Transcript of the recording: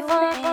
I want.